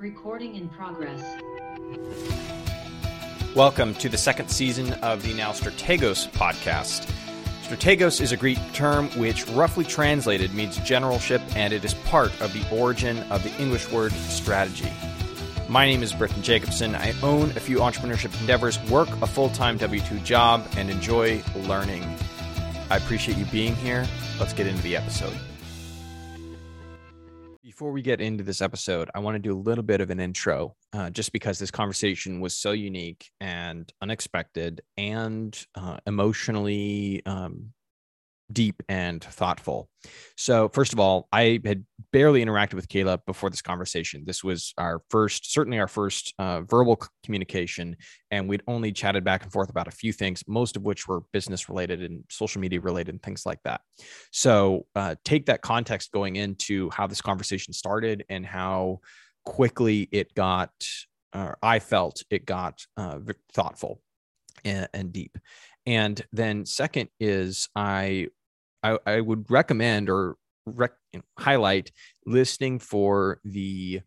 Recording in progress. Welcome to the second season of the Now Strategos podcast. Strategos is a Greek term which, roughly translated, means generalship, and it is part of the origin of the English word strategy. My name is Britton Jacobson. I own a few entrepreneurship endeavors, work a full time W 2 job, and enjoy learning. I appreciate you being here. Let's get into the episode. Before we get into this episode, I want to do a little bit of an intro, uh, just because this conversation was so unique and unexpected and uh, emotionally um, deep and thoughtful. So, first of all, I had barely interacted with Kayla before this conversation. This was our first, certainly our first uh, verbal communication, and we'd only chatted back and forth about a few things, most of which were business related and social media related and things like that. So, uh, take that context going into how this conversation started and how quickly it got, uh, I felt it got uh, thoughtful and, and deep. And then second is I I, I would recommend or rec- highlight listening for the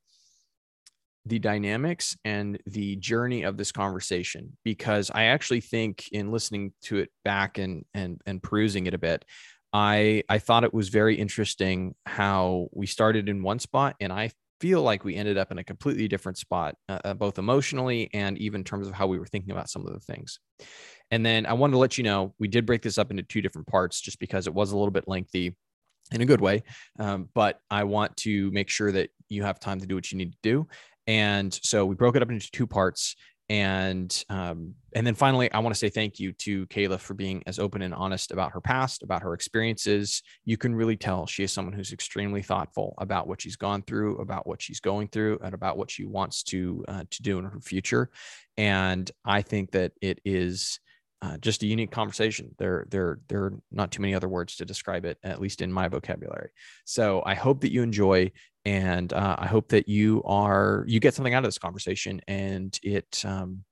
the dynamics and the journey of this conversation because I actually think in listening to it back and and and perusing it a bit, I I thought it was very interesting how we started in one spot and I feel like we ended up in a completely different spot, uh, uh both emotionally and even in terms of how we were thinking about some of the things. And then I wanted to let you know we did break this up into two different parts just because it was a little bit lengthy in a good way. Um, but I want to make sure that you have time to do what you need to do. And so we broke it up into two parts. And um, and then finally, I want to say thank you to Kayla for being as open and honest about her past, about her experiences. You can really tell she is someone who's extremely thoughtful about what she's gone through, about what she's going through, and about what she wants to uh, to do in her future. And I think that it is uh, just a unique conversation. There, there, there are not too many other words to describe it, at least in my vocabulary. So I hope that you enjoy, and uh, I hope that you are you get something out of this conversation, and it um,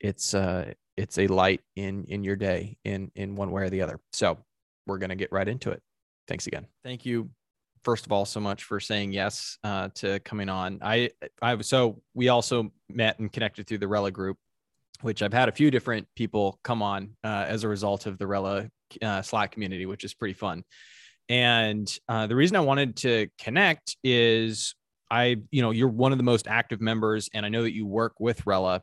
it's uh, it's a light in in your day in in one way or the other. So we're gonna get right into it. Thanks again. Thank you first of all so much for saying yes uh, to coming on. I I so we also met and connected through the Rella group which I've had a few different people come on uh, as a result of the Rella uh, Slack community, which is pretty fun. And uh, the reason I wanted to connect is I, you know, you're one of the most active members, and I know that you work with Rella.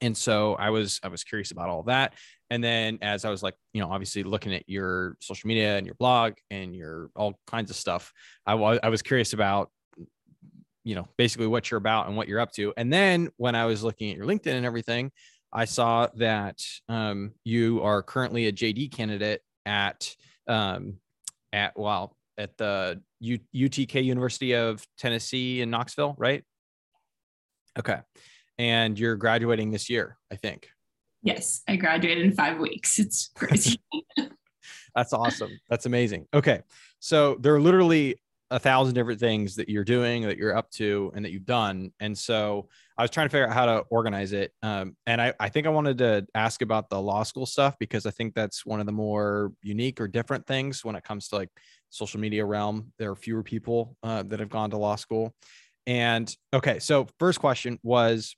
And so I was I was curious about all that. And then as I was like, you know, obviously looking at your social media and your blog and your all kinds of stuff, I was I was curious about you know basically what you're about and what you're up to and then when i was looking at your linkedin and everything I saw that um, you are currently a JD candidate at um, at well at the U- UTK University of Tennessee in Knoxville, right? Okay, and you're graduating this year, I think. Yes, I graduated in five weeks. It's crazy. That's awesome. That's amazing. Okay, so there are literally a thousand different things that you're doing that you're up to and that you've done. And so i was trying to figure out how to organize it. Um, and I, I think i wanted to ask about the law school stuff because i think that's one of the more unique or different things when it comes to like social media realm. There are fewer people uh, that have gone to law school. And okay so first question was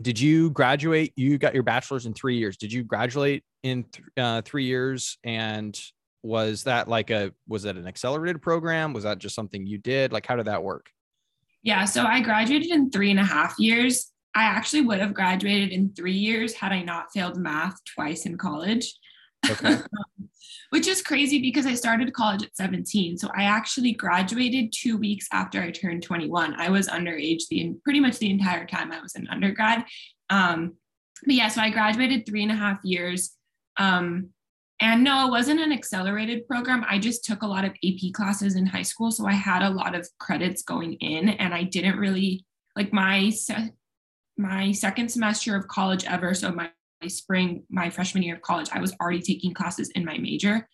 did you graduate? You got your bachelor's in three years. Did you graduate in th- uh, three years and was that like a was it an accelerated program? Was that just something you did? Like how did that work? Yeah so i graduated in three and a half years. I actually would have graduated in three years had i not failed math twice in college. Okay. which is crazy because i started college at 17 so i actually graduated two weeks after i turned 21 i was underage the pretty much the entire time i was in undergrad. Um, but yeah so i graduated three and a half years. Um, and no, it wasn't an accelerated program. I just took a lot of AP classes in high school. So I had a lot of credits going in, and I didn't really like my se- my second semester of college ever. So my, my, spring, my freshman year of college, I was already taking classes in my major.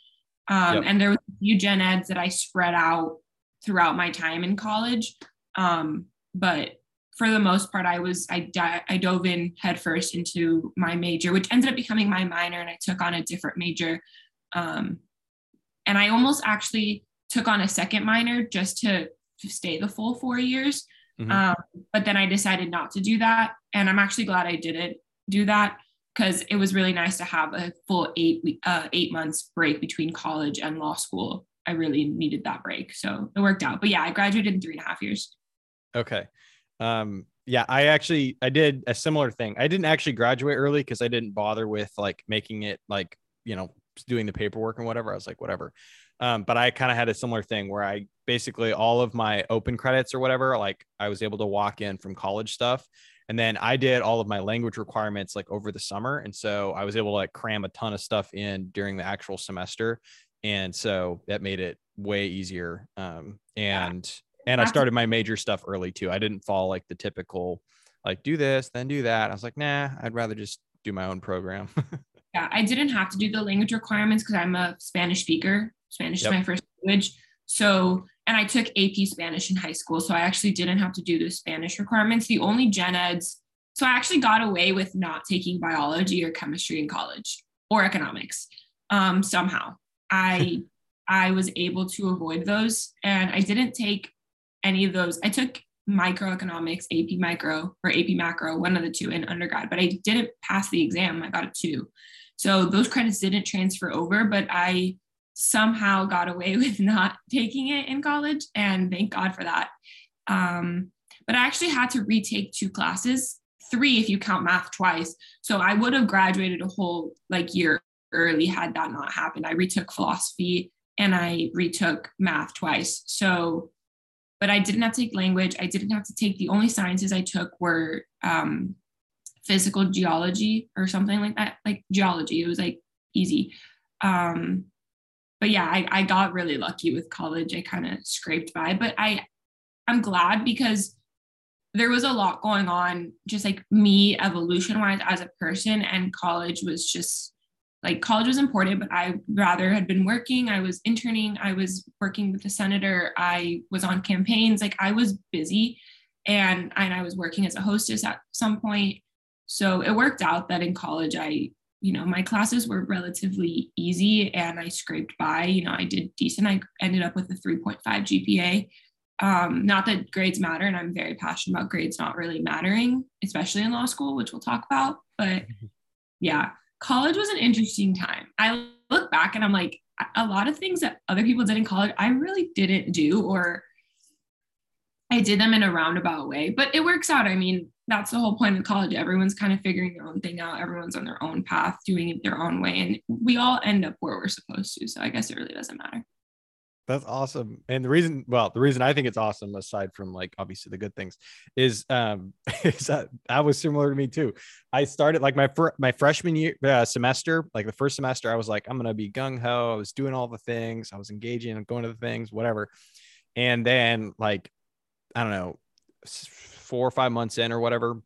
Um, yep. And there was a few gen eds that I spread out throughout my time in college. Um, but for the most part, I was I di- I dove in headfirst into my major, which ended up becoming my minor, and I took on a different major. Um, and I almost actually took on a second minor just to, to stay the full four years. Mm-hmm. Um, but then I decided not to do that. And I'm actually glad I didn't do that because it was really nice to have a full eight uh, eight months break between college and law school. I really needed that break, so it worked out. But yeah, I graduated in three and a half years. Okay. Um, yeah, I actually I did a similar thing. I didn't actually graduate early because I didn't bother with like making it like you know doing the paperwork and whatever. I was like whatever. Um, but I kind of had a similar thing where I basically all of my open credits or whatever, like I was able to walk in from college stuff and then I did all of my language requirements like over the summer. And so I was able to like cram a ton of stuff in during the actual semester. And so that made it way easier. Um, and, and I started my major stuff early too. I didn't fall like the typical, like do this, then do that. I was like, nah, I'd rather just do my own program. yeah. I didn't have to do the language requirements because I'm a Spanish speaker. Spanish yep. is my first language. So and I took AP Spanish in high school. So I actually didn't have to do the Spanish requirements. The only gen eds, so I actually got away with not taking biology or chemistry in college or economics um, somehow. I I was able to avoid those and I didn't take any of those. I took microeconomics, AP micro or AP macro, one of the two in undergrad, but I didn't pass the exam. I got a two. So those credits didn't transfer over, but I somehow got away with not taking it in college, and thank God for that. Um, but I actually had to retake two classes, three if you count math twice. So I would have graduated a whole like year early had that not happened. I retook philosophy and I retook math twice. So, but I didn't have to take language. I didn't have to take the only sciences I took were um, physical geology or something like that, like geology. It was like easy. Um, but yeah, I, I got really lucky with college. I kind of scraped by, but I I'm glad because there was a lot going on, just like me evolution wise as a person, and college was just like college was important, but I rather had been working. I was interning, I was working with the senator, I was on campaigns, like I was busy and, and I was working as a hostess at some point. So it worked out that in college I you know, my classes were relatively easy and I scraped by. You know, I did decent. I ended up with a 3.5 GPA. Um, not that grades matter, and I'm very passionate about grades not really mattering, especially in law school, which we'll talk about. But mm-hmm. yeah, college was an interesting time. I look back and I'm like, a lot of things that other people did in college, I really didn't do, or I did them in a roundabout way, but it works out. I mean, that's the whole point of college. Everyone's kind of figuring their own thing out. Everyone's on their own path, doing it their own way. And we all end up where we're supposed to. So I guess it really doesn't matter. That's awesome. And the reason, well, the reason I think it's awesome, aside from like obviously the good things, is um is that that was similar to me too. I started like my fr- my freshman year uh, semester, like the first semester, I was like, I'm gonna be gung ho. I was doing all the things, I was engaging going to the things, whatever. And then like, I don't know, four or five months in or whatever,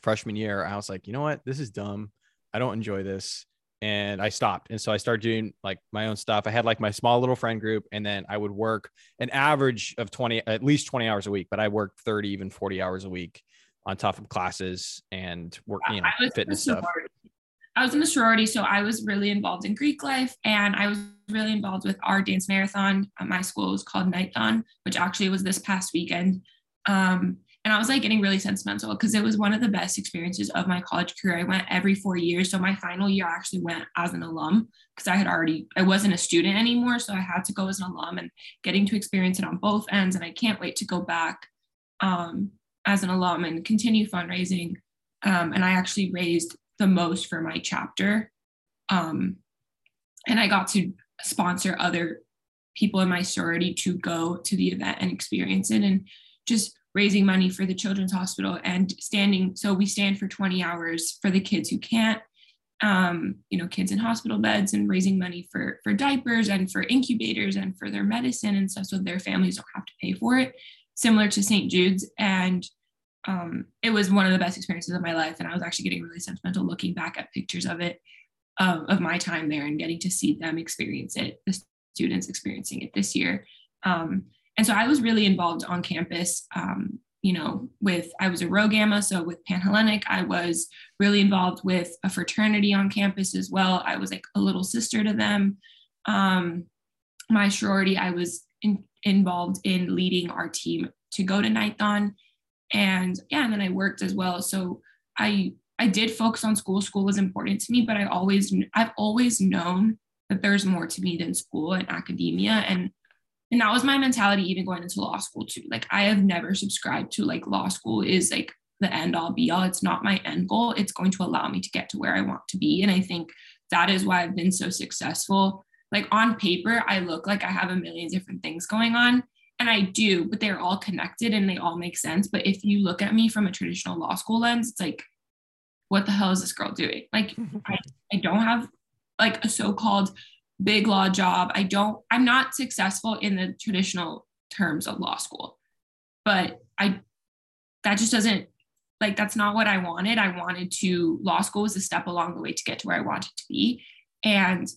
freshman year, I was like, you know what? This is dumb. I don't enjoy this. And I stopped. And so I started doing like my own stuff. I had like my small little friend group, and then I would work an average of 20, at least 20 hours a week, but I worked 30, even 40 hours a week on top of classes and work, you know, fitness stuff. I was in the sorority, so I was really involved in Greek life, and I was really involved with our dance marathon at my school. It was called Knight-Thon, which actually was this past weekend. Um, and I was like getting really sentimental because it was one of the best experiences of my college career. I went every four years. So my final year I actually went as an alum because I had already, I wasn't a student anymore. So I had to go as an alum and getting to experience it on both ends. And I can't wait to go back um, as an alum and continue fundraising. Um, and I actually raised the most for my chapter. Um, and I got to sponsor other people in my sorority to go to the event and experience it. And just raising money for the children's hospital and standing so we stand for 20 hours for the kids who can't um, you know kids in hospital beds and raising money for for diapers and for incubators and for their medicine and stuff so their families don't have to pay for it similar to st jude's. And um, it was one of the best experiences of my life and i was actually getting really sentimental looking back at pictures of it um, of my time there and getting to see them experience it the students experiencing it this year. Um, and so I was really involved on campus. Um, you know, with I was a Rho Gamma, so with Panhellenic, I was really involved with a fraternity on campus as well. I was like a little sister to them. Um, my sorority, I was in, involved in leading our team to go to Knight-Thon And yeah, and then I worked as well. So I I did focus on school. School was important to me, but I always I've always known that there's more to me than school and academia. And and that was my mentality even going into law school too. Like I have never subscribed to like law school is like the end all be all. It's not my end goal. It's going to allow me to get to where I want to be. And I think that is why I've been so successful. Like on paper, I look like I have a million different things going on. And I do, but they're all connected and they all make sense. But if you look at me from a traditional law school lens, it's like, what the hell is this girl doing? Like, I, I don't have like a so called big law job. I don't, I'm not successful in the traditional terms of law school, but I, that just doesn't like that's not what I wanted. I wanted to law school was a step along the way to get to where I wanted to be. And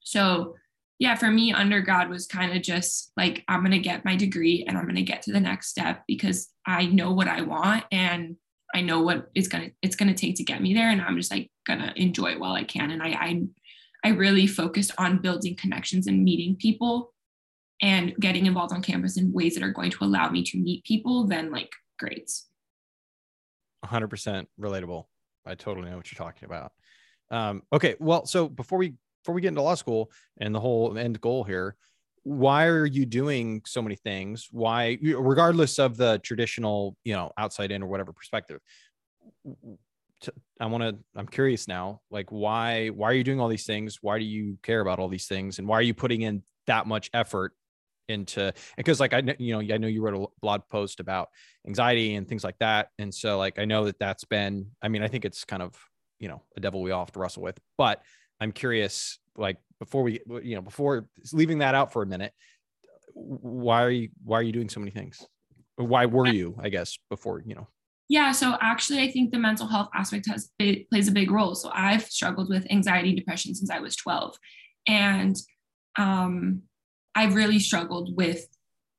so yeah, for me, undergrad was kind of just like, I'm going to get my degree and I'm going to get to the next step because I know what I want and I know what it's going to, it's going to take to get me there. And I'm just like going to enjoy it while I can. And I, I, I really focused on building connections and meeting people and getting involved on campus in ways that are going to allow me to meet people than like grades. 100% relatable. I totally know what you're talking about. Um, okay, well, so before we before we get into law school and the whole end goal here, why are you doing so many things? Why, regardless of the traditional, you know, outside in or whatever perspective, I want to. I'm curious now. Like, why? Why are you doing all these things? Why do you care about all these things? And why are you putting in that much effort into because like I you know I know you wrote a blog post about anxiety and things like that and so like I know that that's been I mean I think it's kind of you know a devil we all have to wrestle with but I'm curious like before we you know before leaving that out for a minute why are you why are you doing so many things why were you I guess before you know yeah so actually I think the mental health aspect has plays a big role so I've struggled with anxiety and depression since I was 12 and um I really struggled with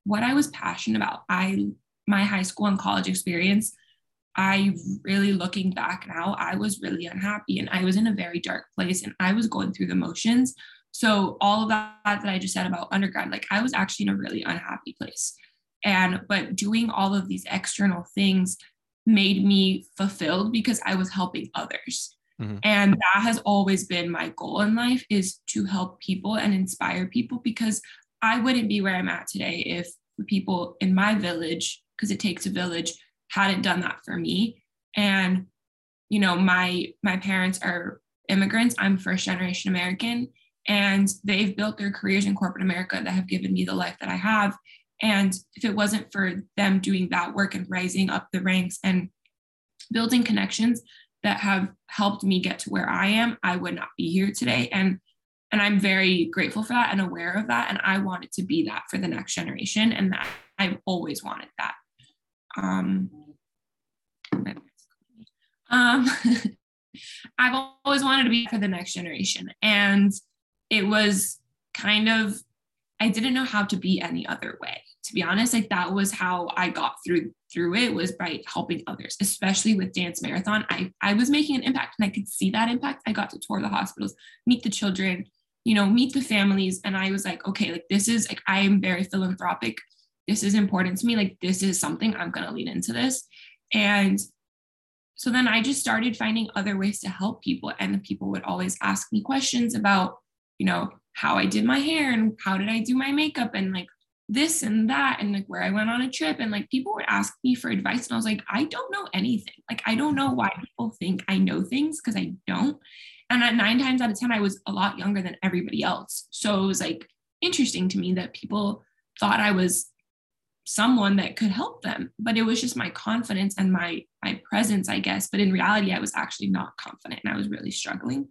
what I was passionate about. I my high school and college experience, I really looking back now, I was really unhappy and I was in a very dark place and I was going through the motions. So all of that that I just said about undergrad, like I was actually in a really unhappy place. And but doing all of these external things made me fulfilled because I was helping others. Mm-hmm. And that has always been my goal in life is to help people and inspire people because I wouldn't be where I'm at today if the people in my village, because it takes a village, hadn't done that for me. And, you know, my my parents are immigrants. I'm first generation American, and they've built their careers in corporate America that have given me the life that I have. And if it wasn't for them doing that work and rising up the ranks and building connections that have helped me get to where I am, I would not be here today. And and i'm very grateful for that and aware of that. And i want it to be that for the next generation. And that i've always wanted that. Um, um i've always wanted to be for the next generation. And it was kind of i didn't know how to be any other way to be honest like that was how i got through through it was by helping others especially with dance marathon i i was making an impact and i could see that impact i got to tour the hospitals meet the children you know, meet the families. And I was like, okay, like this is like, I am very philanthropic. This is important to me. Like, this is something I'm going to lean into this. And so then I just started finding other ways to help people. And the people would always ask me questions about, you know, how I did my hair and how did I do my makeup and like this and that and like where I went on a trip. And like people would ask me for advice. And I was like, I don't know anything. Like, I don't know why people think I know things because I don't. And at nine times out of 10, I was a lot younger than everybody else. So it was like interesting to me that people thought I was someone that could help them but it was just my confidence and my my presence i guess but in reality i was actually not confident and i was really struggling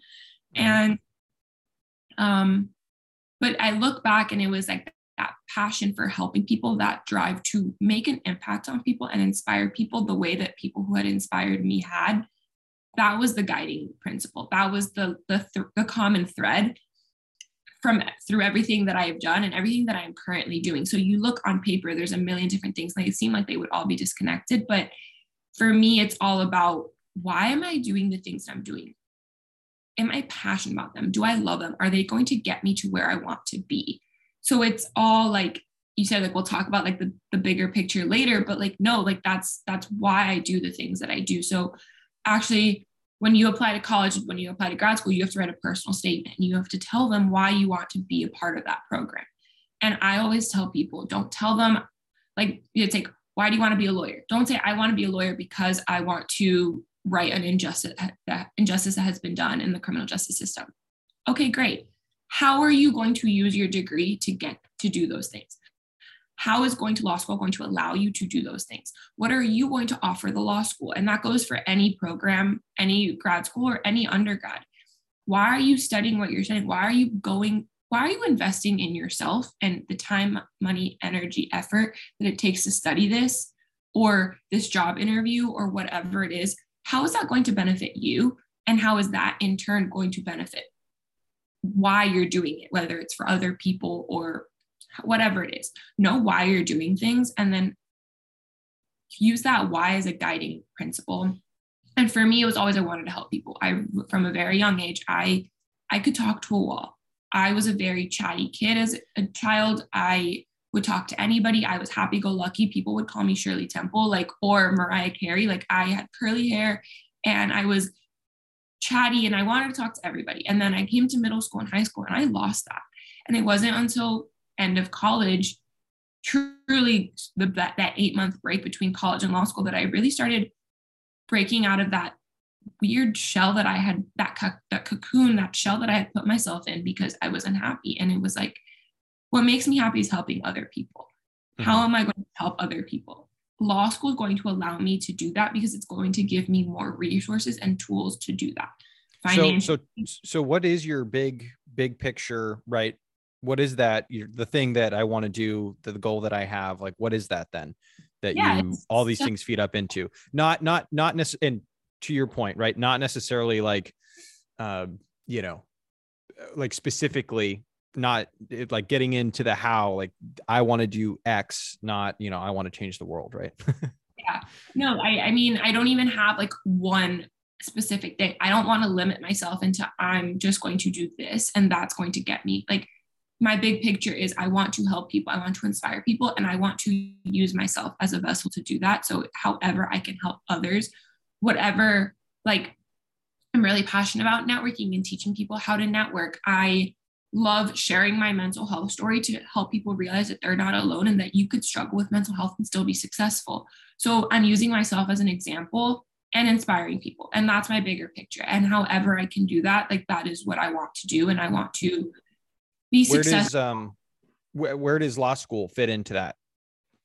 mm-hmm. and um but i look back and it was like that passion for helping people that drive to make an impact on people and inspire people the way that people who had inspired me had that was the guiding principle that was the the, th- the common thread from through everything that I've done and everything that I'm currently doing. So you look on paper, there's a million different things. It seem like they would all be disconnected, but for me, it's all about why am I doing the things that I'm doing? Am I passionate about them? Do I love them? Are they going to get me to where I want to be? So it's all like you said like we'll talk about like the, the bigger picture later but like no like that's that's why i do the things that i do. So actually when you apply to college when you apply to grad school you have to write a personal statement you have to tell them why you want to be a part of that program. And i always tell people don't tell them like it's like why do you want to be a lawyer? Don't say i want to be a lawyer because i want to right an injustice that injustice that has been done in the criminal justice system. Okay great how are you going to use your degree to get to do those things? How is going to law school going to allow you to do those things? What are you going to offer the law school? And that goes for any program any grad school or any undergrad. Why are you studying what you're studying? Why are you going why are you investing in yourself and the time money energy effort that it takes to study this or this job interview or whatever it is? How is that going to benefit you? And how is that in turn going to benefit why you're doing it, whether it's for other people or whatever it is? Know why you're doing things and then use that why as a guiding principle. And for me, it was always I wanted to help people. I from a very young age, I I could talk to a wall. I was a very chatty kid as a child. I would talk to anybody. I was happy go lucky. People would call me Shirley Temple, like, or Mariah Carey. Like, I had curly hair and I was chatty and I wanted to talk to everybody. And then I came to middle school and high school and I lost that. And it wasn't until end of college, truly the, that, that eight month break between college and law school, that I really started breaking out of that weird shell that I had, that, that cocoon, that shell that I had put myself in because I was unhappy. And it was like, what makes me happy is helping other people. Mm-hmm. How am I going to help other people? Law school is going to allow me to do that because it's going to give me more resources and tools to do that. So, so, so what is your big, big picture, right? What is that? the thing that I want to do, the, the goal that I have, like, what is that then? That yeah, you, all these things feed up into not, not, not necessarily, and to your point, right? Not necessarily like, uh, you know, like specifically not eh, like getting into the how like i want to do x not you know i want to change the world right? Yeah. No I, I mean i don't even have like one specific thing. I don't want to limit myself into i'm just going to do this and that's going to get me like my big picture is i want to help people i want to inspire people and i want to use myself as a vessel to do that. So however i can help others whatever like i'm really passionate about networking and teaching people how to network i love sharing my mental health story to help people realize that they're not alone and that you could struggle with mental health and still be successful. So I'm using myself as an example and inspiring people. And that's my bigger picture. And however I can do that, like that is what I want to do. And I want to be where successful. Does, um, where, where does law school fit into that?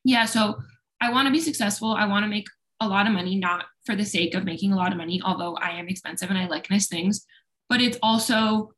Yeah. So I want to be successful. I want to make a lot of money, not for the sake of making a lot of money, although I am expensive and I like nice things, but it's also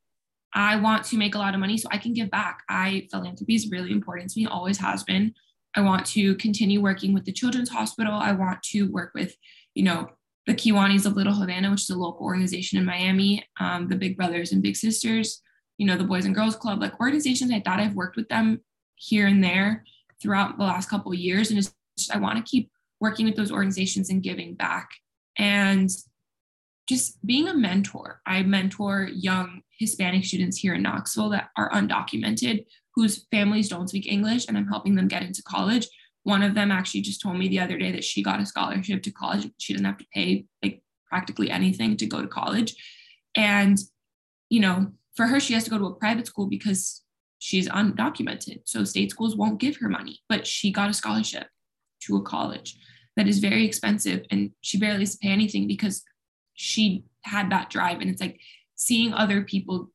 I want to make a lot of money so I can give back. I philanthropy is really important to me, always has been. I want to continue working with the Children's Hospital. I want to work with, you know, the Kiwanis of Little Havana, which is a local organization in Miami, um, the Big Brothers and Big Sisters, you know, the Boys and Girls Club, like organizations like that. I've worked with them here and there throughout the last couple of years, and just, I want to keep working with those organizations and giving back. And just being a mentor. I mentor young Hispanic students here in Knoxville that are undocumented, whose families don't speak English, and I'm helping them get into college. One of them actually just told me the other day that she got a scholarship to college. She didn't have to pay like practically anything to go to college. And, you know, for her, she has to go to a private school because she's undocumented. So state schools won't give her money, but she got a scholarship to a college that is very expensive and she barely has to pay anything because she had that drive. And it's like seeing other people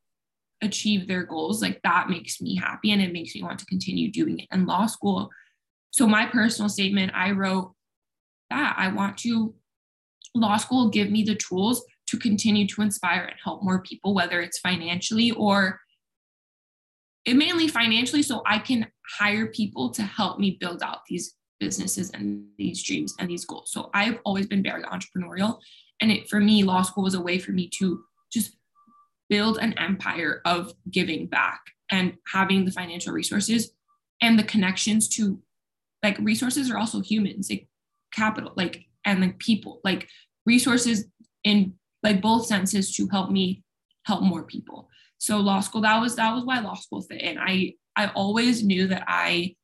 achieve their goals like that makes me happy and it makes me want to continue doing it in law school. So my personal statement i wrote that i want to law school give me the tools to continue to inspire and help more people whether it's financially or it mainly financially so i can hire people to help me build out these businesses and these dreams and these goals. So i've always been very entrepreneurial and it, for me, law school was a way for me to just build an empire of giving back and having the financial resources and the connections to like resources are also humans, like capital, like and like people, like resources in like both senses to help me help more people. So law school, that was that was why law school fit in. I I always knew that I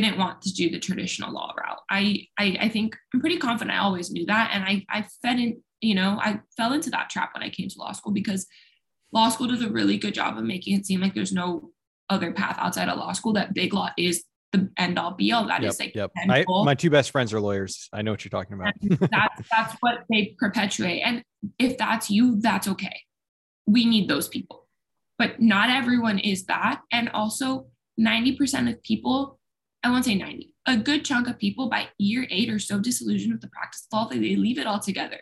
didn't want to do the traditional law route. I, I, I think I'm pretty confident I always knew that. And I, I fed in, you know, I fell into that trap when I came to law school because law school does a really good job of making it seem like there's no other path outside of law school, that big law is the end all be all. That yep, is like yep. I, my two best friends are lawyers. I know what you're talking about. that's that's what they perpetuate. And if that's you, that's okay. We need those people. But not everyone is that. And also 90% of people, I won't say 90, a good chunk of people by year eight are so disillusioned with the practice of law that they leave it all together.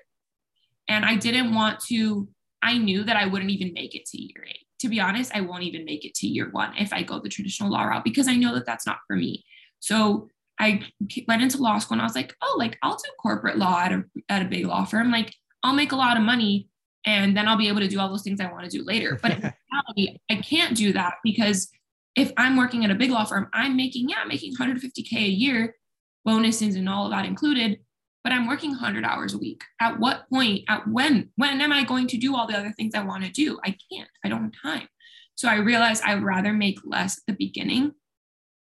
And I didn't want to, I knew that I wouldn't even make it to year eight to be honest, I won't even make it to year one if I go the traditional law route because I know that that's not for me. So I went into law school and I was like, oh, like I'll do corporate law at a, at a big law firm. Like I'll make a lot of money and then I'll be able to do all those things I want to do later. But in reality, I can't do that because if I'm working at a big law firm, I'm making, yeah, I'm making 150K a year, bonuses and all of that included but I'm working 100 hours a week. At what point, at when, when am I going to do all the other things I want to do? I can't, I don't have time. So I realized I would rather make less at the beginning,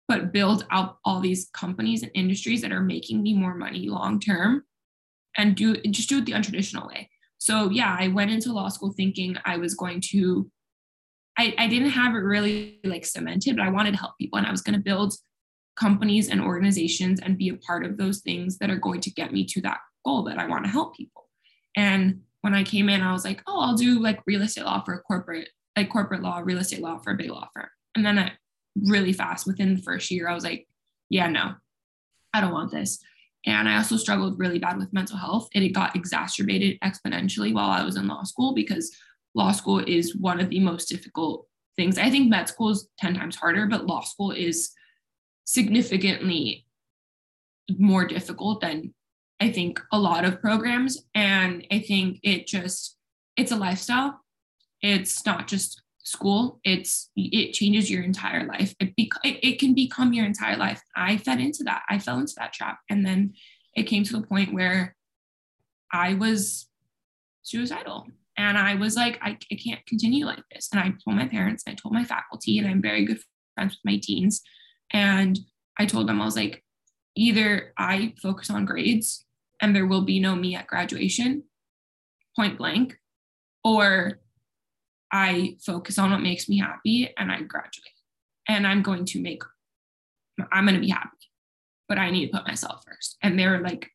but build out all these companies and industries that are making me more money long term and do just do it the untraditional way. So yeah, I went into law school thinking I was going to, I, I didn't have it really like cemented, but I wanted to help people and I was going to build companies and organizations and be a part of those things that are going to get me to that goal that I want to help people. And when I came in, I was like, oh, I'll do like real estate law for a corporate, like corporate law, real estate law for a big law firm. And then I really fast within the first year, I was like, yeah, no, I don't want this. And I also struggled really bad with mental health. And it got exacerbated exponentially while I was in law school because law school is one of the most difficult things. I think med school is 10 times harder, but law school is significantly more difficult than I think a lot of programs. And I think it just, it's a lifestyle. It's not just school. It's, it changes your entire life. It, be, it, can become your entire life. I fed into that. I fell into that trap. And then it came to the point where I was suicidal. And I was like, I, I can't continue like this. And I told my parents, I told my faculty, and I'm very good friends with my teens. And I told them, I was like, either I focus on grades and there will be no me at graduation, point blank, or I focus on what makes me happy and I graduate. And I'm going to make, I'm going to be happy, but I need to put myself first. And they were like,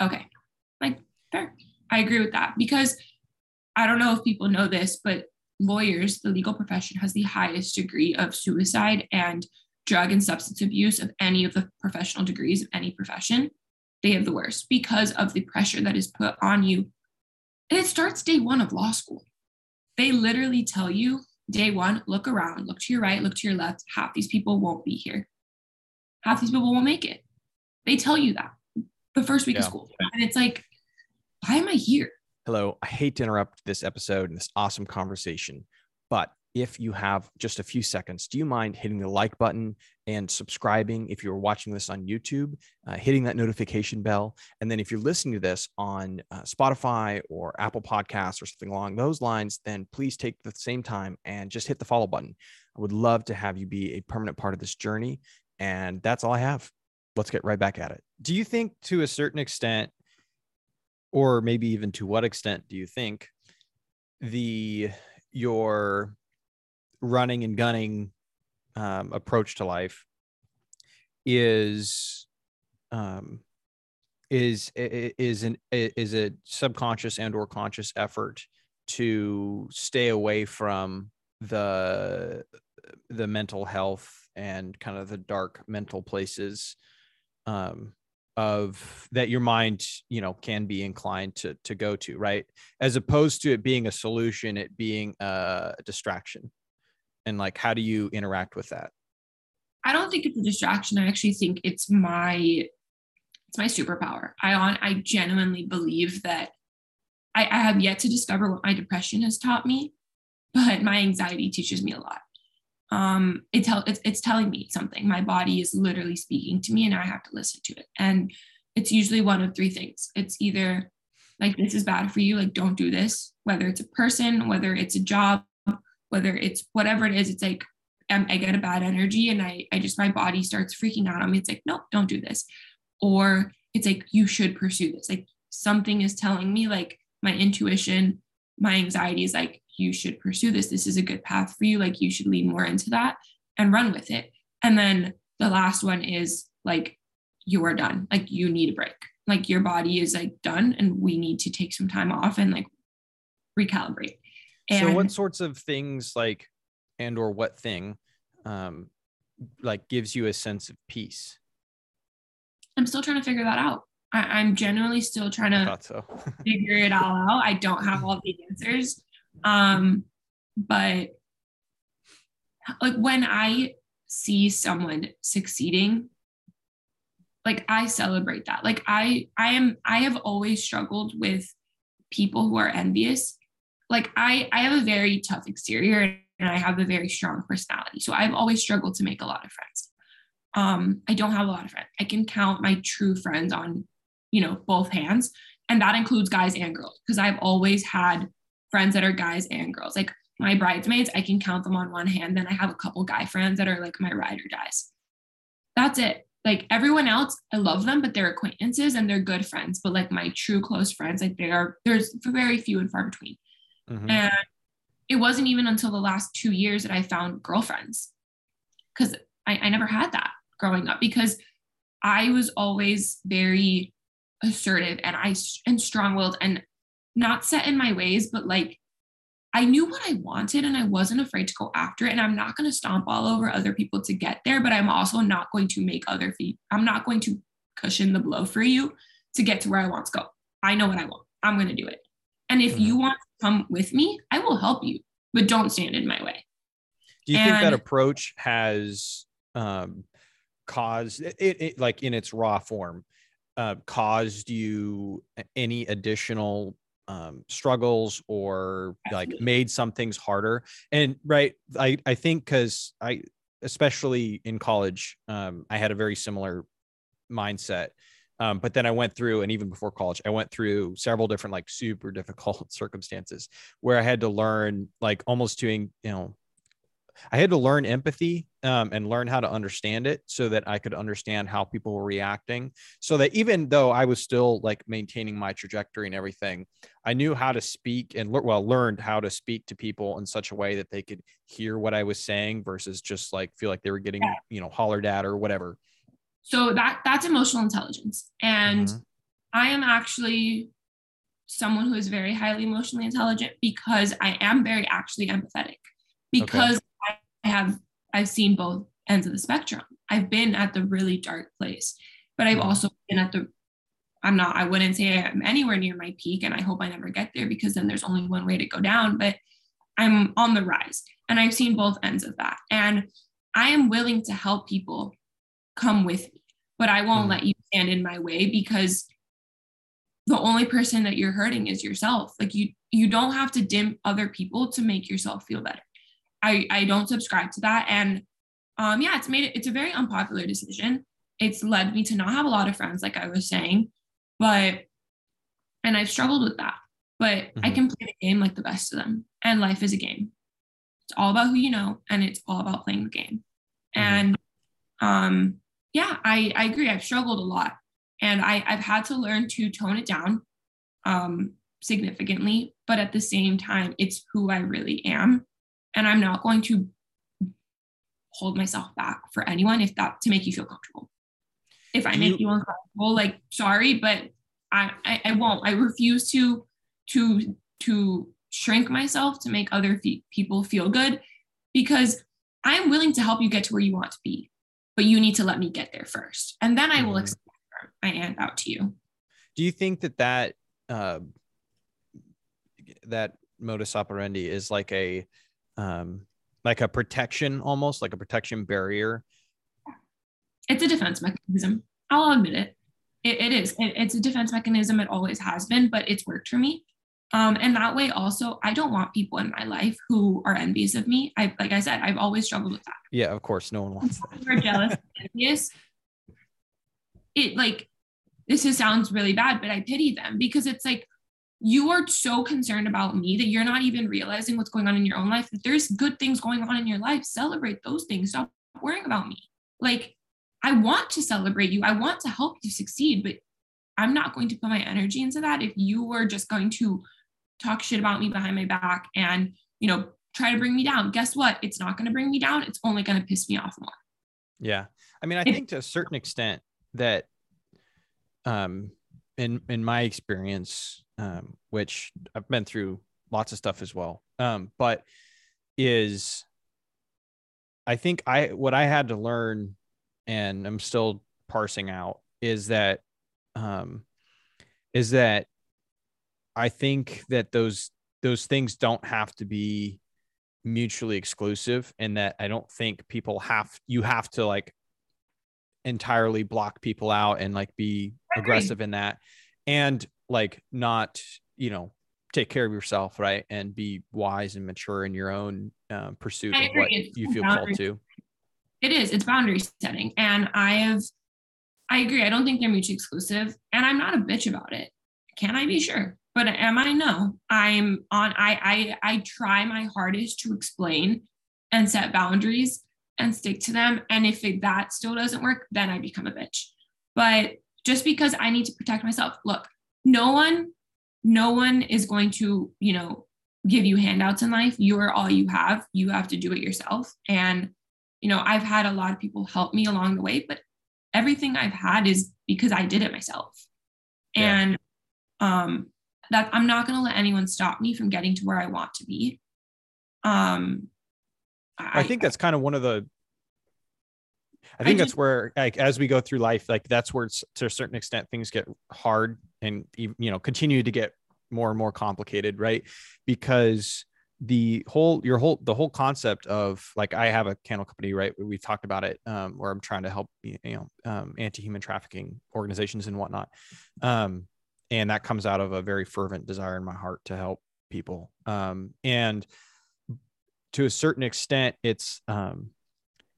okay, like, fair. I agree with that because I don't know if people know this, but lawyers, the legal profession, has the highest degree of suicide and drug and substance abuse of any of the professional degrees of any profession, they have the worst because of the pressure that is put on you. And it starts day one of law school. They literally tell you day one, look around, look to your right, look to your left. Half these people won't be here. Half these people won't make it. They tell you that the first week yeah. of school. And it's like, why am I here? Hello. I hate to interrupt this episode and this awesome conversation, but if you have just a few seconds, do you mind hitting the like button and subscribing if you're watching this on YouTube, uh, hitting that notification bell? And then if you're listening to this on uh, Spotify or Apple Podcasts or something along those lines, then please take the same time and just hit the follow button. I would love to have you be a permanent part of this journey. And that's all I have. Let's get right back at it. Do you think, to a certain extent, or maybe even to what extent do you think the your running and gunning um, approach to life is um, is is an is a subconscious and or conscious effort to stay away from the the mental health and kind of the dark mental places um, of that your mind you know can be inclined to to go to right? As opposed to it being a solution it being a distraction. And like how do you interact with that? I don't think it's a distraction. I actually think it's my it's my superpower. I on i genuinely believe that I, I have yet to discover what my depression has taught me but my anxiety teaches me a lot um it tell it's, it's telling me something my body is literally speaking to me and i have to listen to it and it's usually one of three things it's either like this is bad for you like don't do this whether it's a person whether it's a job whether it's whatever it is, it's like um, I get a bad energy and I, I just, my body starts freaking out on me. It's like, no, don't do this. Or it's like, you should pursue this. Like something is telling me, like my intuition, my anxiety is like, you should pursue this. This is a good path for you. Like you should lean more into that and run with it. And then the last one is like, you are done. Like you need a break. Like your body is like done and we need to take some time off and like recalibrate. And so what sorts of things like and or what thing um like gives you a sense of peace? I'm still trying to figure that out. I, am generally still trying to so. figure it all out. I don't have all the answers. Um, but like when I see someone succeeding, like I celebrate that. Like I I am I have always struggled with people who are envious. Like I I have a very tough exterior and I have a very strong personality. So I've always struggled to make a lot of friends. Um, I don't have a lot of friends. I can count my true friends on, you know, both hands. And that includes guys and girls, because I've always had friends that are guys and girls. Like my bridesmaids, I can count them on one hand. Then I have a couple guy friends that are like my ride or dies. That's it. Like everyone else, I love them, but they're acquaintances and they're good friends. But like my true close friends, like they are, there's very few and far between. Mm-hmm. And it wasn't even until the last two years that I found girlfriends because I, I never had that growing up because I was always very assertive and I and strong-willed and not set in my ways, but like I knew what I wanted and I wasn't afraid to go after it. And I'm not going to stomp all over other people to get there, but I'm also not going to make other feet. I'm not going to cushion the blow for you to get to where I want to go. I know what I want. I'm going to do it. And if mm-hmm. you want to come with me, I will help you, but don't stand in my way. Do you and, think that approach has um, caused it, it, like in its raw form, uh, caused you any additional um, struggles or like made some things harder? And right, I I think because I especially in college, um, I had a very similar mindset um, but then I went through, and even before college, I went through several different like super difficult circumstances where I had to learn like almost doing, you know, I had to learn empathy um, and learn how to understand it so that I could understand how people were reacting. So that even though I was still like maintaining my trajectory and everything, I knew how to speak and well learned how to speak to people in such a way that they could hear what I was saying versus just like feel like they were getting you know hollered at or whatever. So that that's emotional intelligence. And mm-hmm. I am actually someone who is very highly emotionally intelligent because I am very actually empathetic because okay. I have I've seen both ends of the spectrum. I've been at the really dark place, but I've mm-hmm. also been at the I'm not I wouldn't say I'm anywhere near my peak and I hope I never get there because then there's only one way to go down, but I'm on the rise and I've seen both ends of that. And I am willing to help people come with me, but I won't mm. let you stand in my way because the only person that you're hurting is yourself. Like you you don't have to dim other people to make yourself feel better. I I don't subscribe to that and um yeah, it's made it it's a very unpopular decision. It's led me to not have a lot of friends like I was saying, but and I've struggled with that. But mm-hmm. I can play the game like the best of them. And life is a game. It's all about who you know and it's all about playing the game. Mm-hmm. And um yeah, I, I agree. I've struggled a lot and I, I've had to learn to tone it down um, significantly. But at the same time, it's who I really am. And I'm not going to hold myself back for anyone if that to make you feel comfortable. If I make you uncomfortable, like sorry, but I, I, I won't. I refuse to to to shrink myself to make other fe- people feel good because I'm willing to help you get to where you want to be but you need to let me get there first. And then I will mm-hmm. extend my hand out to you. Do you think that that, uh, that modus operandi is like a, um, like a protection almost like a protection barrier? It's a defense mechanism. I'll admit it. it, it is. It, it's a defense mechanism. It always has been, but it's worked for me. Um, and that way also i don't want people in my life who are envious of me i like i said i've always struggled with that yeah of course no one wants that are jealous envious it like this is, sounds really bad but i pity them because it's like you are so concerned about me that you're not even realizing what's going on in your own life. That there's good things going on in your life. Celebrate those things. Stop worrying about me. Like, I want to celebrate you. I want to help you succeed, but I'm not going to put my energy into that if you were just going to talk shit about me behind my back and, you know, try to bring me down. Guess what? It's not going to bring me down. It's only going to piss me off more. Yeah. I mean, I think to a certain extent that um in in my experience um, which I've been through lots of stuff as well. Um, but is I think I what I had to learn, and I'm still parsing out, is that um, is that I think that those those things don't have to be mutually exclusive, and that I don't think people have you have to like entirely block people out and like be aggressive in that and like not you know take care of yourself right and be wise and mature in your own uh, pursuit of what it's you feel called to. it is. It's boundary setting. And i have i agree. I don't think they're mutually exclusive and i'm not a bitch about it. Can i be? Sure. But am i? No. I'm on i i i try my hardest to explain and set boundaries and stick to them. And if it, that still doesn't work then i become a bitch. But just because I need to protect myself. Look, no one, no one is going to, you know, give you handouts in life. You're all you have. You have to do it yourself. And, you know, I've had a lot of people help me along the way, but everything I've had is because I did it myself. Yeah. And um that I'm not going to let anyone stop me from getting to where I want to be. Um I, I think that's kind of one of the I think I that's just, where, like, as we go through life, like that's where, to a certain extent, things get hard and you know continue to get more and more complicated, right? Because the whole your whole the whole concept of like I have a candle company, right? We talked about it, um, where I'm trying to help you know um, anti-human trafficking organizations and whatnot, um, and that comes out of a very fervent desire in my heart to help people, um, and to a certain extent, it's um,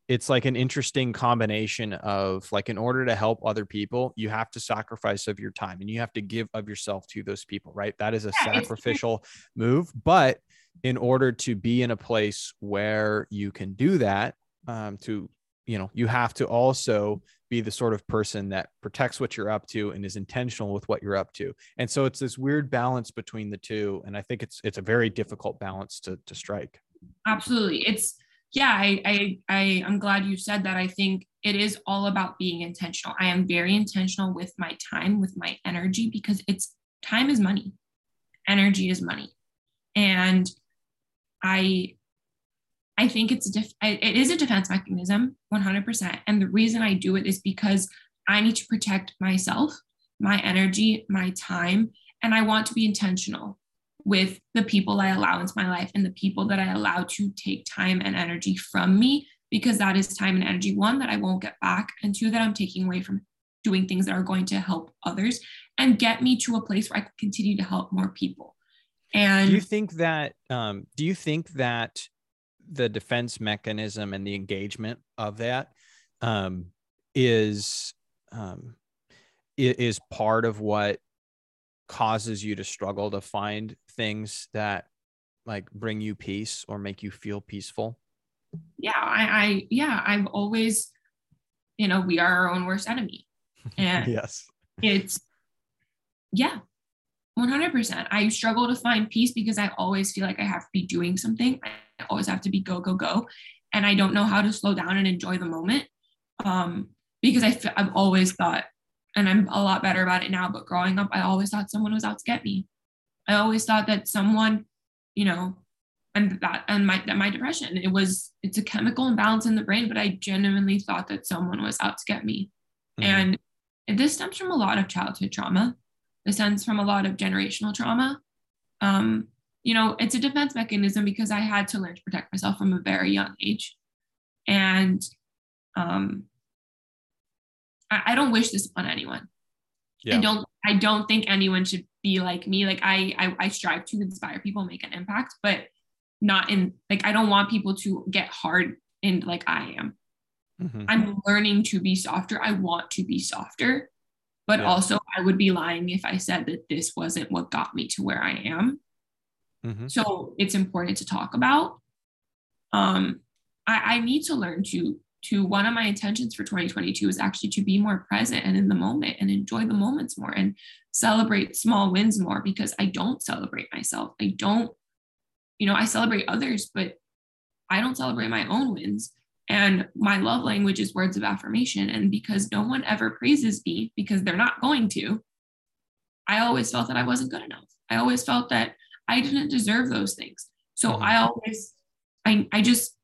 it's like an interesting combination of like in order to help other people you have to sacrifice of your time and you have to give of yourself to those people right? That is a yeah, sacrificial move but in order to be in a place where you can do that um, to you know you have to also be the sort of person that protects what you're up to and is intentional with what you're up to. And so it's this weird balance between the two and i think it's it's a very difficult balance to to strike. Absolutely. It's yeah, I, I, I, I'm glad you said that. I think it is all about being intentional. I am very intentional with my time, with my energy, because it's time is money, energy is money, and I, I think it's def- it is a defense mechanism, 100%. And the reason I do it is because I need to protect myself, my energy, my time, and I want to be intentional with the people I allow into my life and the people that I allow to take time and energy from me, because that is time and energy, one, that I won't get back, and two, that I'm taking away from doing things that are going to help others and get me to a place where I can continue to help more people. And do you think that, um, do you think that the defense mechanism and the engagement of that um, is um, is part of what causes you to struggle to find things that like bring you peace or make you feel peaceful? Yeah, I, I yeah, I've always, you know, we are our own worst enemy. And yes, it's yeah, 100%. I struggle to find peace because I always feel like I have to be doing something. I always have to be go, go, go. And I don't know how to slow down and enjoy the moment. Um, because I f- I've always thought and I'm a lot better about it now. But growing up, I always thought someone was out to get me. I always thought that someone, you know, and that and my that my depression, it was it's a chemical imbalance in the brain, but I genuinely thought that someone was out to get me. Mm-hmm. And this stems from a lot of childhood trauma. This stems from a lot of generational trauma. Um, you know, it's a defense mechanism because I had to learn to protect myself from a very young age. And um, I, I don't wish this upon anyone. Yeah. I don't I don't think anyone should be like me. Like I, I I strive to inspire people, make an impact, but not in like I don't want people to get hard and like I am. Mm-hmm. I'm learning to be softer. I want to be softer. but yeah. also I would be lying if I said that this wasn't what got me to where I am. Mm-hmm. So it's important to talk about. Um, I, I need to learn to to one of my intentions for 2022 is actually to be more present and in the moment and enjoy the moments more and celebrate small wins more because I don't celebrate myself. I don't, you know, I celebrate others, but I don't celebrate my own wins. And my love language is words of affirmation. And because no one ever praises me because they're not going to, I always felt that I wasn't good enough. I always felt that I didn't deserve those things. So mm-hmm. I always, I, I just,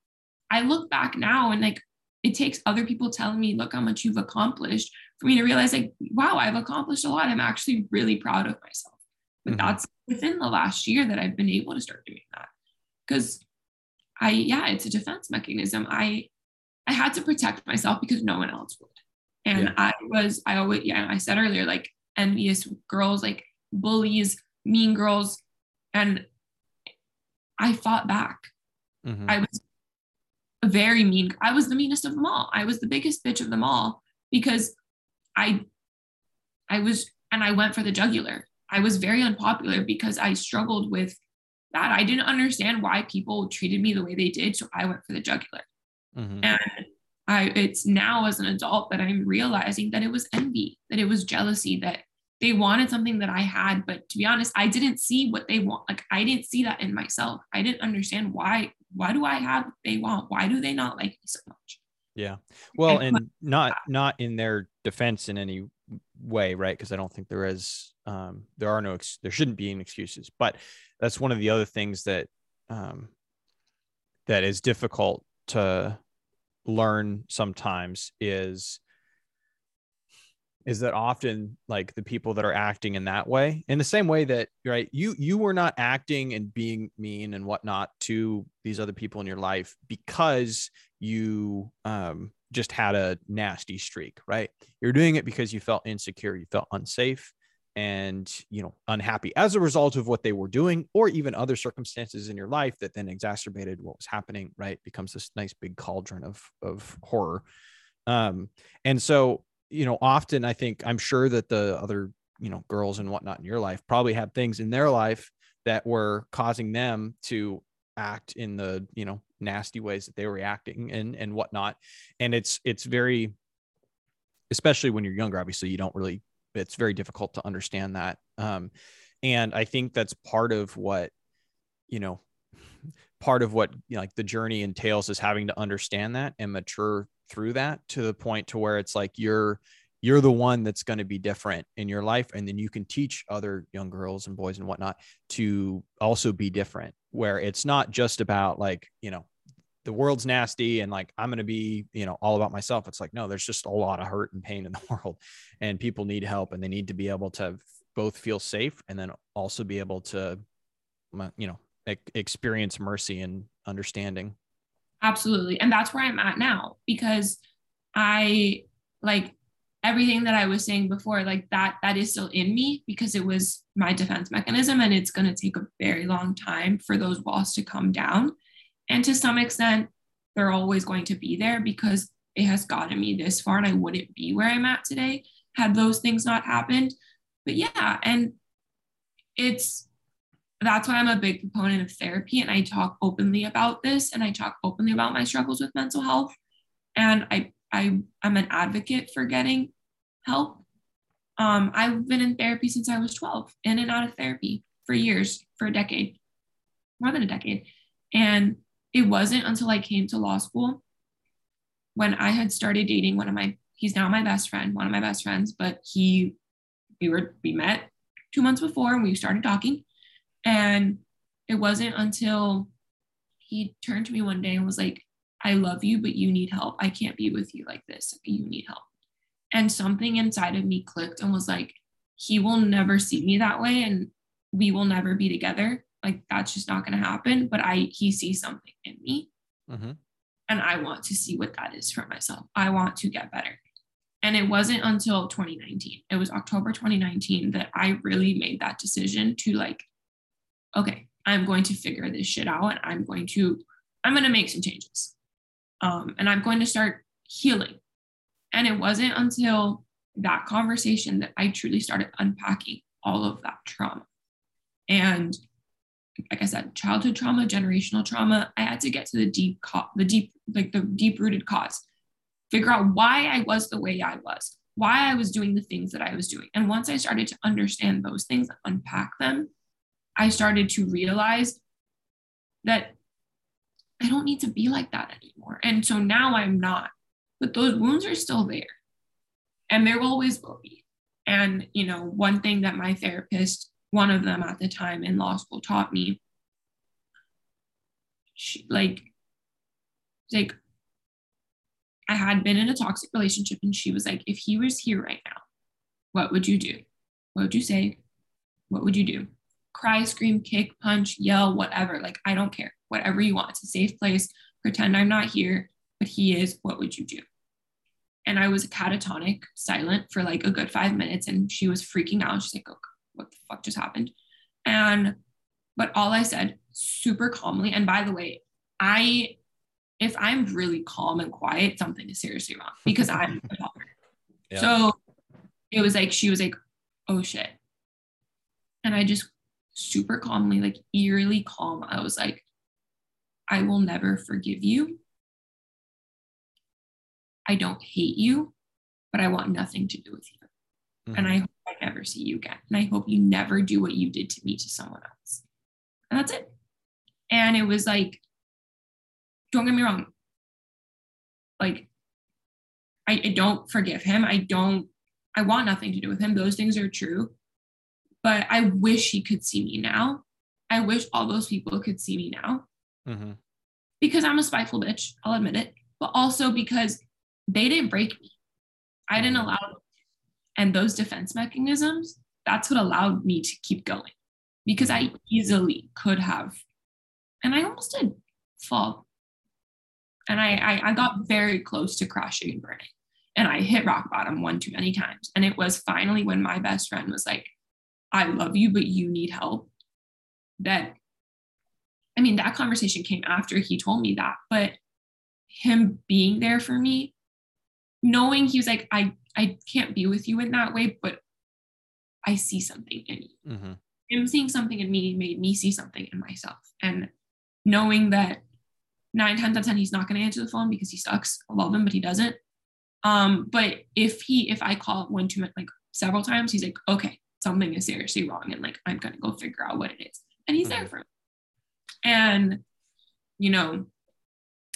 I look back now and like it takes other people telling me, look how much you've accomplished for me to realize like, wow, I've accomplished a lot. I'm actually really proud of myself. But mm-hmm. that's within the last year that I've been able to start doing that. Because I, yeah, it's a defense mechanism. I I had to protect myself because no one else would. And yeah. I was, I always, yeah, I said earlier, like envious girls, like bullies, mean girls. And I fought back. Mm-hmm. I was very mean. I was the meanest of them all. I was the biggest bitch of them all because I I was and I went for the jugular. I was very unpopular because I struggled with that. I didn't understand why people treated me the way they did, so I went for the jugular. Mm-hmm. And I it's now as an adult that I'm realizing that it was envy, that it was jealousy, that they wanted something that I had, but to be honest, I didn't see what they want. Like I didn't see that in myself. I didn't understand why why do I have what they want? Why do they not like me so much? Yeah. Well, and, and not not in their defense in any way, right? Because I don't think there is um there are no ex- there shouldn't be any excuses. But that's one of the other things that um that is difficult to learn sometimes is is that often like the people that are acting in that way in the same way that right you you were not acting and being mean and whatnot to these other people in your life because you um just had a nasty streak right? You're doing it because you felt insecure you felt unsafe and you know unhappy as a result of what they were doing or even other circumstances in your life that then exacerbated what was happening right? Becomes this nice big cauldron of of horror. Um and so you know, often I think I'm sure that the other, you know, girls and whatnot in your life probably had things in their life that were causing them to act in the, you know, nasty ways that they were reacting and and whatnot. And it's it's very especially when you're younger, obviously you don't really it's very difficult to understand that. Um, and I think that's part of what, you know, part of what you know, like the journey entails is having to understand that and mature through that to the point to where it's like you're you're the one that's going to be different in your life and then you can teach other young girls and boys and whatnot to also be different where it's not just about like you know the world's nasty and like i'm going to be you know all about myself. It's like no there's just a lot of hurt and pain in the world and people need help and they need to be able to both feel safe and then also be able to you know experience mercy and understanding Absolutely. And that's where I'm at now because I like everything that I was saying before, like that, that is still in me because it was my defense mechanism and it's going to take a very long time for those walls to come down. And to some extent, they're always going to be there because it has gotten me this far and I wouldn't be where I'm at today had those things not happened. But yeah, and it's that's why I'm a big proponent of therapy and I talk openly about this and I talk openly about my struggles with mental health. And I, I I'm an advocate for getting help. Um, I've been in therapy since I was 12, in and out of therapy for years, for a decade, more than a decade. And it wasn't until I came to law school when I had started dating one of my, he's now my best friend, one of my best friends, but he, we were, we met two months before and we started talking and it wasn't until he turned to me one day and was like, I love you, but you need help. I can't be with you like this. You need help. And something inside of me clicked and was like, he will never see me that way and we will never be together. Like that's just not going to happen. But I, he sees something in me. Mm-hmm. And I want to see what that is for myself. I want to get better. And it wasn't until 2019, it was October 2019 that I really made that decision to like okay, I'm going to figure this shit out and I'm going to, I'm going to make some changes. Um, and I'm going to start healing. And it wasn't until that conversation that I truly started unpacking all of that trauma. And like I said, childhood trauma, generational trauma, I had to get to the deep, co- the deep, like the deep rooted cause, figure out why I was the way I was, why I was doing the things that I was doing. And once I started to understand those things, unpack them, I started to realize that I don't need to be like that anymore. And so now I'm not, but those wounds are still there and there always will be. And, you know, one thing that my therapist, one of them at the time in law school, taught me, she, like, like, I had been in a toxic relationship, and she was like, if he was here right now, what would you do? What would you say? What would you do? Cry, scream, kick, punch, yell, whatever. Like, I don't care. Whatever you want. It's a safe place. Pretend I'm not here, but he is. What would you do? and I was catatonic, silent for like a good five minutes. And she was freaking out. She's like, oh, what the fuck just happened? And, but all I said super calmly, and by the way, I, if I'm really calm and quiet, something is seriously wrong because I'm a talker. Yeah. So it was like, she was like, oh shit. And I just super calmly, like eerily calm, I was like, I will never forgive you I don't hate you, but I want nothing to do with you. Mm-hmm. And I hope I never see you again. And I hope you never do what you did to me to someone else. And that's it. And it was like, don't get me wrong. Like, I, I don't forgive him. I don't, I want nothing to do with him. Those things are true. But I wish he could see me now. I wish all those people could see me now. Mm-hmm. Because I'm a spiteful bitch. I'll admit it. But also because they didn't break me. I didn't mm-hmm. allow them. And those defense mechanisms, that's what allowed me to keep going because I mm-hmm. easily could have, and I almost did fall. And I, I, I got very close to crashing and burning. And I hit rock bottom one too many times. And it was finally when my best friend was like, I love you, but you need help. That, I mean, that conversation came after he told me that, but him being there for me knowing he was like, I I can't be with you in that way, but I see something in you. Mm-hmm. Him seeing something in me made me see something in myself. And knowing that nine times out of ten he's not going to answer the phone because he sucks. I love him, but he doesn't. Um, but if he if I call one too much like several times, he's like, okay, something is seriously wrong, and like I'm gonna go figure out what it is. And he's mm-hmm. there for me. And you know,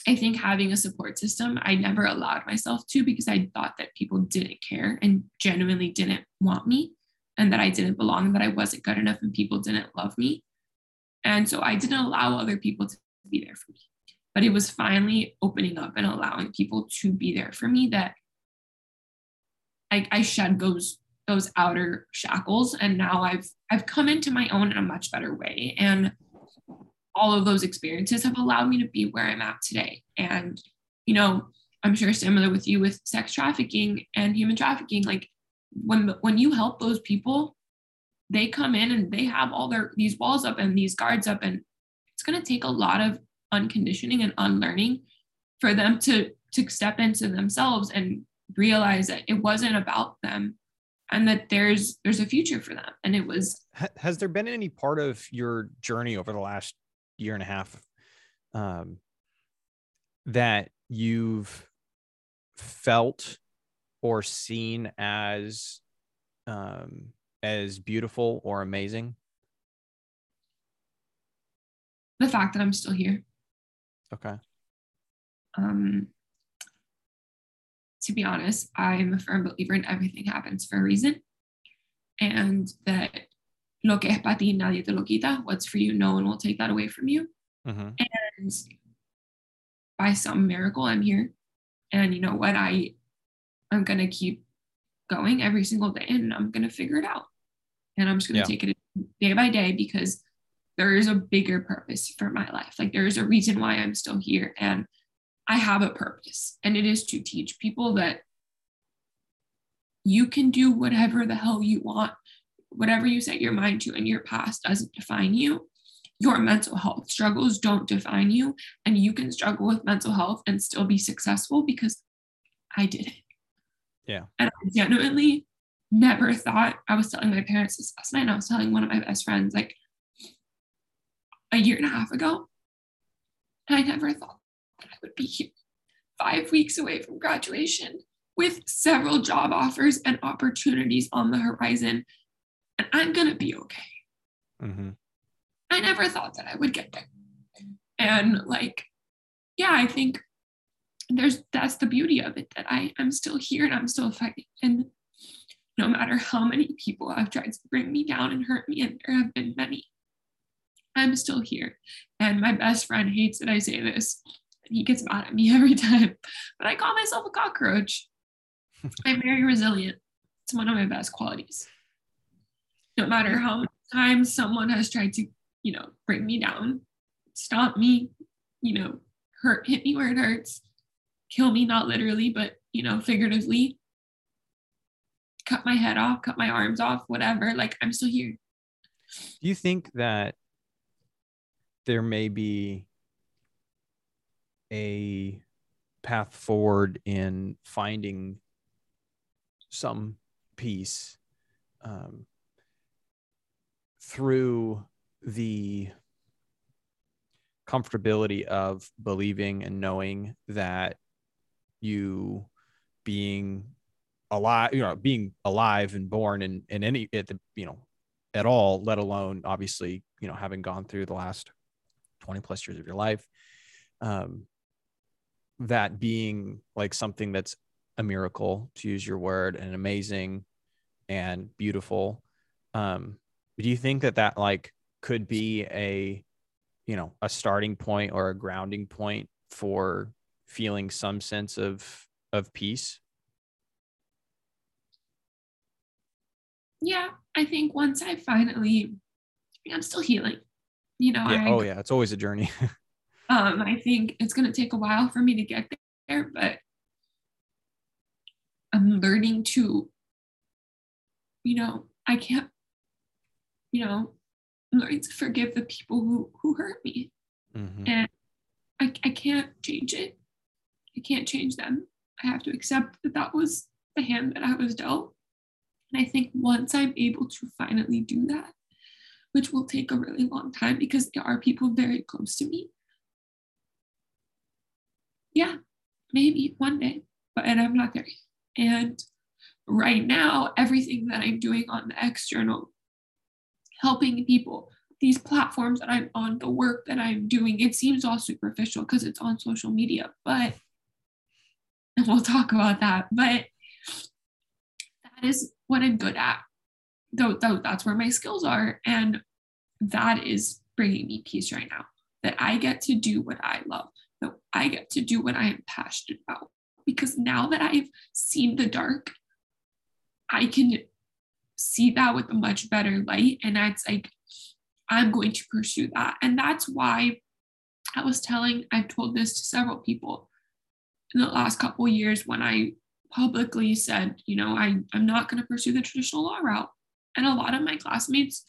I think having a support system, I never allowed myself to because I thought that people didn't care and genuinely didn't want me and that I didn't belong and that I wasn't good enough and people didn't love me. And so I didn't allow other people to be there for me. But it was finally opening up and allowing people to be there for me that I, I shed those those outer shackles and now I've I've come into my own in a much better way. And all of those experiences have allowed me to be where I'm at today. And, you know, I'm sure similar with you with sex trafficking and human trafficking, like when when you help those people, they come in and they have all their these walls up and these guards up, and it's gonna take a lot of unconditioning and unlearning for them to to step into themselves and realize that it wasn't about them and that there's there's a future for them and it was has there been any part of your journey over the last year and a half um, that you've felt or seen as um, as beautiful or amazing? The fact that I'm still here. Okay. Um, to be honest, I'm a firm believer in everything happens for a reason, and that lo que es para ti, nadie te lo quita. What's for you, no one will take that away from you. Mm-hmm. And by some miracle, I'm here. And you know what? I I'm gonna keep going every single day, and I'm gonna figure it out. And I'm just gonna yeah. take it day by day because there is a bigger purpose for my life. Like there is a reason why I'm still here, and I have a purpose, and it is to teach people that you can do whatever the hell you want whatever you set your mind to and your past doesn't define you. Your mental health struggles don't define you. And you can struggle with mental health and still be successful because I did it. Yeah. And I genuinely never thought I was telling my parents this last night. And I was telling one of my best friends like a year and a half ago. And I never thought I would be here five weeks away from graduation with several job offers and opportunities on the horizon. And I'm going to be okay. Mm-hmm. I never thought that I would get there. And like, yeah, I think there's that's the beauty of it that I, I'm still here and I'm still fighting. And no matter how many people have tried to bring me down and hurt me, and there have been many, I'm still here. And my best friend hates that I say this. He gets mad at me every time. But I call myself a cockroach. I'm very resilient. It's one of my best qualities. No matter how many times someone has tried to, you know, bring me down, stop me, you know, hurt, hit me where it hurts, kill me, not literally, but, you know, figuratively, cut my head off, cut my arms off, whatever. Like, I'm still here. Do you think that there may be a path forward in finding some peace um, through the comfortability of believing and knowing that you being alive you know being alive and born in in any at the you know at all let alone obviously you know having gone through the last 20 plus years of your life um that being like something that's a miracle to use your word and amazing and beautiful um do you think that that like could be a you know a starting point or a grounding point for feeling some sense of of peace yeah i think once i finally i'm still healing you know yeah. I, oh yeah it's always a journey um i think it's going to take a while for me to get there but i'm learning to you know i can't you know I'm learning to forgive the people who who hurt me mm-hmm. and I, I can't change it i can't change them i have to accept that that was the hand that i was dealt and I think once I'm able to finally do that, which will take a really long time because there are people very close to me. Yeah, maybe one day, but and I'm not there. And right now, everything that I'm doing on the external, helping people, these platforms that I'm on, the work that I'm doing, it seems all superficial because it's on social media, but and we'll talk about that. But that is what I'm good at. Though, though that's where my skills are. And that is bringing me peace right now. That I get to do what I love, that I get to do what I am passionate about. Because now that I've seen the dark, I can see that with a much better light. And that's like, I'm going to pursue that. And that's why I was telling, I've told this to several people in the last couple years when I publicly said, you know, I, I'm not going to pursue the traditional law route. And a lot of my classmates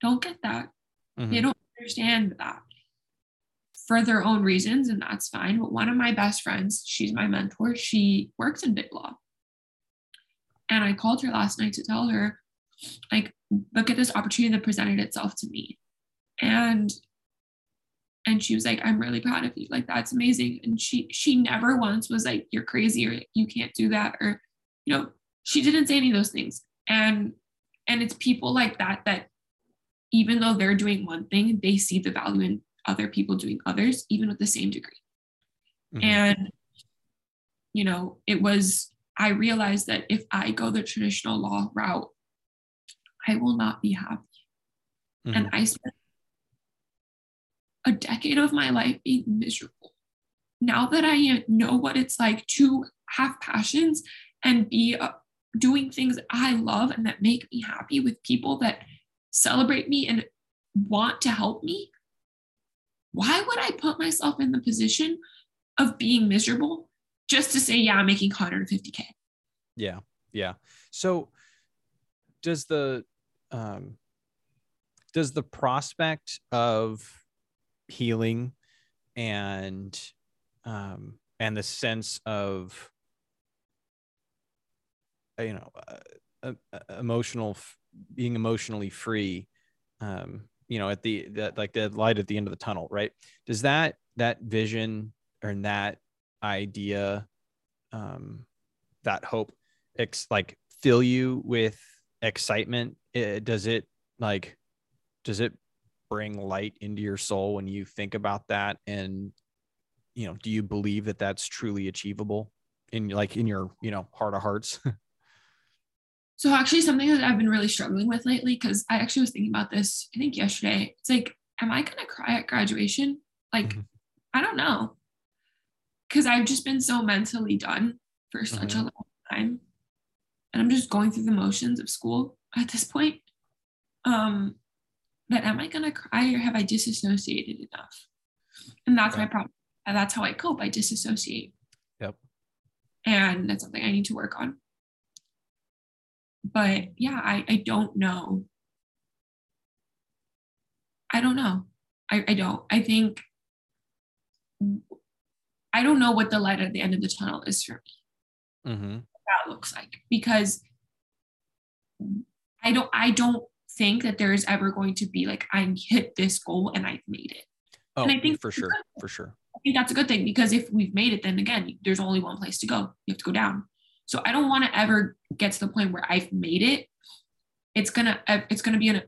don't get that. Mm-hmm. They don't understand that for their own reasons, and that's fine. But one of my best friends, she's my mentor, she works in big law. And I called her last night to tell her, like, look at this opportunity that presented itself to me. And and she was like i'm really proud of you like that's amazing and she she never once was like you're crazy or you can't do that or you know she didn't say any of those things and and it's people like that that even though they're doing one thing they see the value in other people doing others even with the same degree mm-hmm. and you know it was i realized that if i go the traditional law route i will not be happy mm-hmm. and i spent a decade of my life being miserable. Now that I know what it's like to have passions and be uh, doing things I love and that make me happy with people that celebrate me and want to help me, why would I put myself in the position of being miserable just to say, yeah, I'm making 150K? Yeah. Yeah. So does the, um, does the prospect of healing and um and the sense of you know uh, uh, emotional being emotionally free um you know at the that like the light at the end of the tunnel right? Does that that vision or that idea um that hope ex- like fill you with excitement? It, does it like does it bring light into your soul when you think about that? And you know do you believe that that's truly achievable in like in your you know heart of hearts so actually something that i've been really struggling with lately because i actually was thinking about this i think yesterday. It's like am i going to cry at graduation? Like mm-hmm. i don't know. Because i've just been so mentally done for such mm-hmm. a long time and i'm just going through the motions of school at this point. Um that am i going to cry or have i disassociated enough? And that's my problem. And that's how i cope. I disassociate. Yep. And that's something i need to work on but yeah i i don't know. I don't know. I, I don't. I think i don't know what the light at the end of the tunnel is for me. Mm-hmm. that looks like. Because i don't i don't think that there is ever going to be like i hit this goal and i've made it. Oh and i think for sure for sure. I think that's a good thing because if we've made it then again there's only one place to go. You have to go down so I don't want to ever get to the point where I've made it. It's gonna it's gonna be an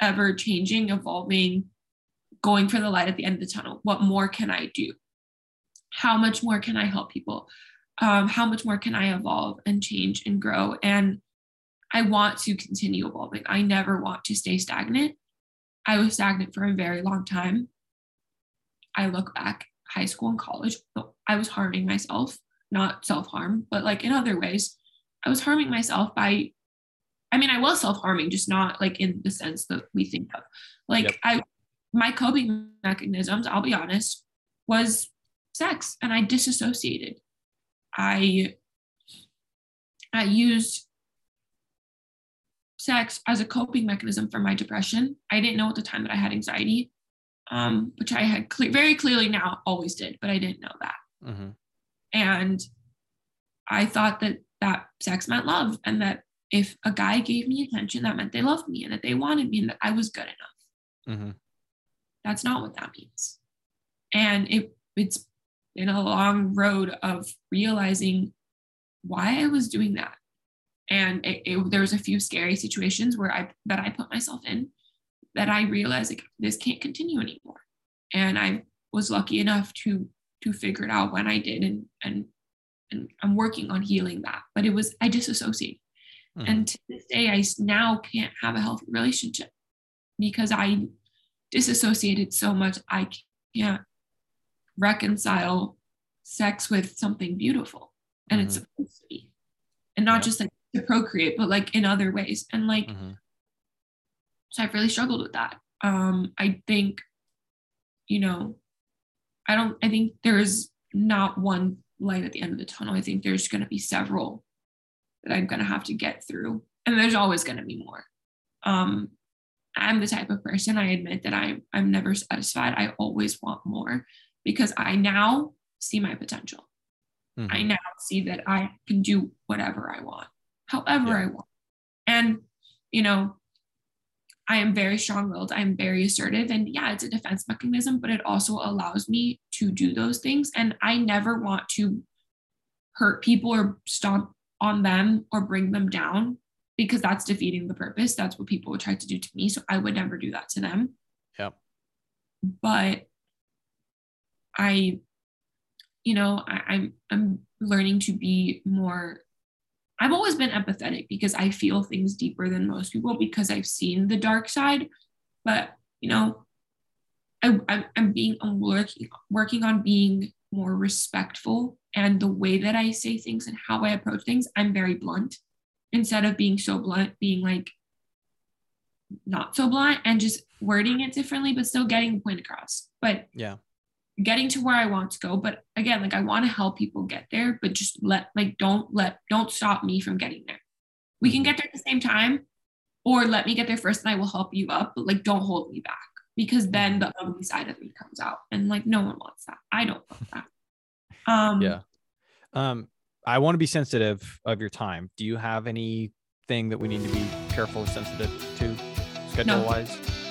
ever changing, evolving, going for the light at the end of the tunnel. What more can I do? How much more can I help people? Um, how much more can I evolve and change and grow? And I want to continue evolving. I never want to stay stagnant. I was stagnant for a very long time. I look back, high school and college, I was harming myself not self harm, but like in other ways, I was harming myself by, I mean, I was self harming, just not like in the sense that we think of. Like, yep. I, my coping mechanisms, I'll be honest, was sex and I disassociated. I, I used sex as a coping mechanism for my depression. I didn't know at the time that I had anxiety, um, which I had cle- very clearly now always did, but I didn't know that. Mm-hmm. And I thought that that sex meant love and that if a guy gave me attention, that meant they loved me and that they wanted me and that I was good enough. Mm-hmm. That's not what that means. And it it's been a long road of realizing why I was doing that. And it, it, there was a few scary situations where I that I put myself in that I realized like this can't continue anymore. And I was lucky enough to to figure it out when I did and and and I'm working on healing that. But it was I disassociate. Mm-hmm. And to this day I now can't have a healthy relationship because I disassociated so much I can't reconcile sex with something beautiful and mm-hmm. it's supposed to be and not yeah. just like to procreate but like in other ways and like mm-hmm. so i've really struggled with that um i think you know I don't, I think there's not one light at the end of the tunnel. I think there's going to be several that I'm going to have to get through. And there's always going to be more. Um, I'm the type of person I admit that I'm I'm never satisfied. I always want more because I now see my potential. Mm-hmm. I now see that I can do whatever I want, however yeah. I want. And you know, I am very strong willed. I'm very assertive. And yeah, it's a defense mechanism, but it also allows me to do those things. And I never want to hurt people or stomp on them or bring them down because that's defeating the purpose. That's what people would try to do to me. So I would never do that to them. Yep. But I, you know, I, I'm I'm learning to be more I've always been empathetic because I feel things deeper than most people because I've seen the dark side. But you know, I, am being I'm working working on being more respectful and the way that I say things and how I approach things. I'm very blunt instead of being so blunt, being like not so blunt and just wording it differently, but still getting the point across. But yeah, getting to where I want to go. But again, like I want to help people get there, but just let like don't let don't stop me from getting there. We can get there at the same time, or let me get there first and I will help you up, but like don't hold me back because then the ugly side of me comes out. And like no one wants that. I don't want that. Um yeah. Um I want to be sensitive of your time. Do you have anything that we need to be careful or sensitive to schedule wise?